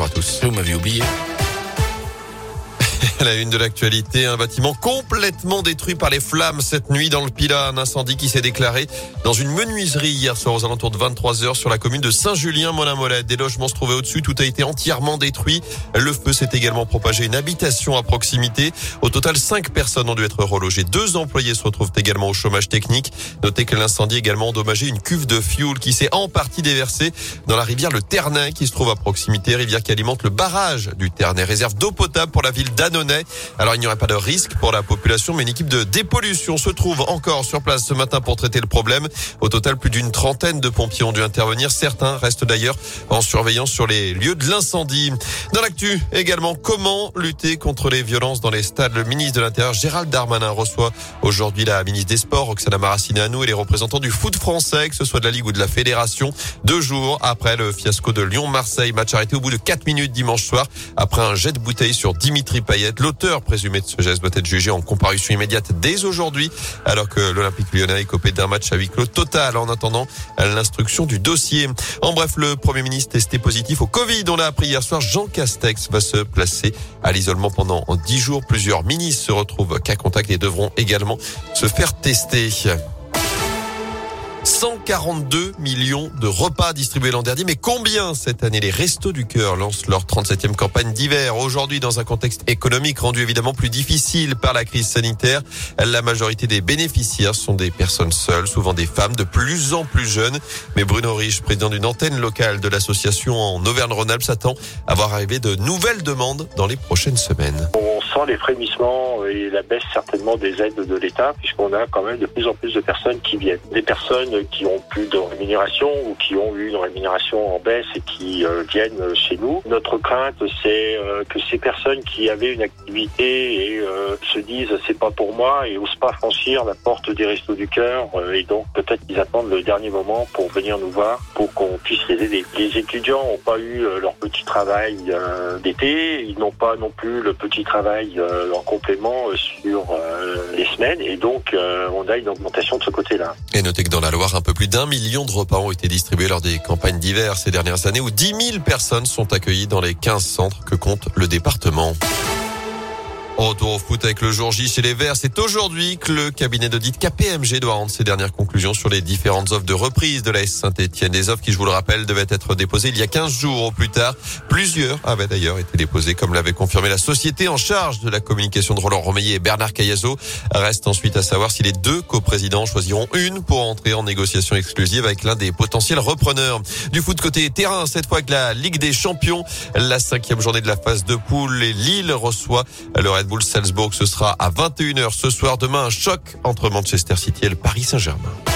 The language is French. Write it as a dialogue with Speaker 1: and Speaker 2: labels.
Speaker 1: bonjour à tous.
Speaker 2: Vous m'avez.
Speaker 1: La une de l'actualité, un bâtiment complètement détruit par les flammes cette nuit dans le Pilat. Un incendie qui s'est déclaré dans une menuiserie hier soir aux alentours de 23 heures sur la commune de Saint-Julien-Monin-Molette. Des logements se trouvaient au-dessus. Tout a été entièrement détruit. Le feu s'est également propagé une habitation à proximité. Au total, cinq personnes ont dû être relogées. Deux employés se retrouvent également au chômage technique. Notez que l'incendie a également endommagé une cuve de fioul qui s'est en partie déversée dans la rivière le Ternay qui se trouve à proximité. Rivière qui alimente le barrage du Ternay. Réserve d'eau potable pour la ville d'Annonay. Alors il n'y aurait pas de risque pour la population, mais une équipe de dépollution se trouve encore sur place ce matin pour traiter le problème. Au total, plus d'une trentaine de pompiers ont dû intervenir. Certains restent d'ailleurs en surveillance sur les lieux de l'incendie. Dans l'actu également, comment lutter contre les violences dans les stades? Le ministre de l'Intérieur Gérald Darmanin reçoit aujourd'hui la ministre des Sports Roxana Maracineanu et les représentants du foot français, que ce soit de la Ligue ou de la Fédération, deux jours après le fiasco de Lyon-Marseille, match arrêté au bout de quatre minutes dimanche soir après un jet de bouteille sur Dimitri Payet. L'auteur présumé de ce geste doit être jugé en comparution immédiate dès aujourd'hui, alors que l'Olympique lyonnais est copé d'un match à huis clos total en attendant l'instruction du dossier. En bref, le Premier ministre testé positif au Covid. On l'a appris hier soir, Jean Castex va se placer à l'isolement pendant 10 jours. Plusieurs ministres se retrouvent cas contact et devront également se faire tester. 142 millions de repas distribués l'an dernier. Mais combien cette année Les Restos du Cœur lancent leur 37e campagne d'hiver? Aujourd'hui, dans un contexte économique rendu évidemment plus difficile par la crise sanitaire, la majorité des bénéficiaires sont des personnes seules, souvent des femmes de plus en plus jeunes. Mais Bruno Rich, président d'une antenne locale de l'association en Auvergne-Rhône-Alpes, s'attend à voir arriver de nouvelles demandes dans les prochaines semaines.
Speaker 3: Sent les frémissements et la baisse certainement des aides de l'État, puisqu'on a quand même de plus en plus de personnes qui viennent. Des personnes qui ont plus de rémunération ou qui ont eu une rémunération en baisse et qui euh, viennent chez nous. Notre crainte, c'est euh, que ces personnes qui avaient une activité et euh, se disent c'est pas pour moi et osent pas franchir la porte des restos du cœur et donc peut-être qu'ils attendent le dernier moment pour venir nous voir pour qu'on puisse les aider. Les étudiants n'ont pas eu leur petit travail d'été, ils n'ont pas non plus le petit travail en complément sur les semaines et donc on a une augmentation de ce côté-là.
Speaker 1: Et notez que dans la Loire, un peu plus d'un million de repas ont été distribués lors des campagnes d'hiver ces dernières années où 10 000 personnes sont accueillies dans les 15 centres que compte le département. Retour au foot avec le jour J chez les Verts. C'est aujourd'hui que le cabinet d'audit KPMG doit rendre ses dernières conclusions sur les différentes offres de reprise de la S Saint-Etienne. Des offres qui, je vous le rappelle, devaient être déposées il y a 15 jours au plus tard. Plusieurs avaient d'ailleurs été déposées, comme l'avait confirmé la société en charge de la communication de Roland Romeillet et Bernard Cayazo. Reste ensuite à savoir si les deux coprésidents choisiront une pour entrer en négociation exclusive avec l'un des potentiels repreneurs. Du foot côté terrain, cette fois que la Ligue des Champions, la cinquième journée de la phase de poule et Lille reçoit le Red Bull Salzbourg. Ce sera à 21h ce soir. Demain, un choc entre Manchester City et le Paris Saint-Germain.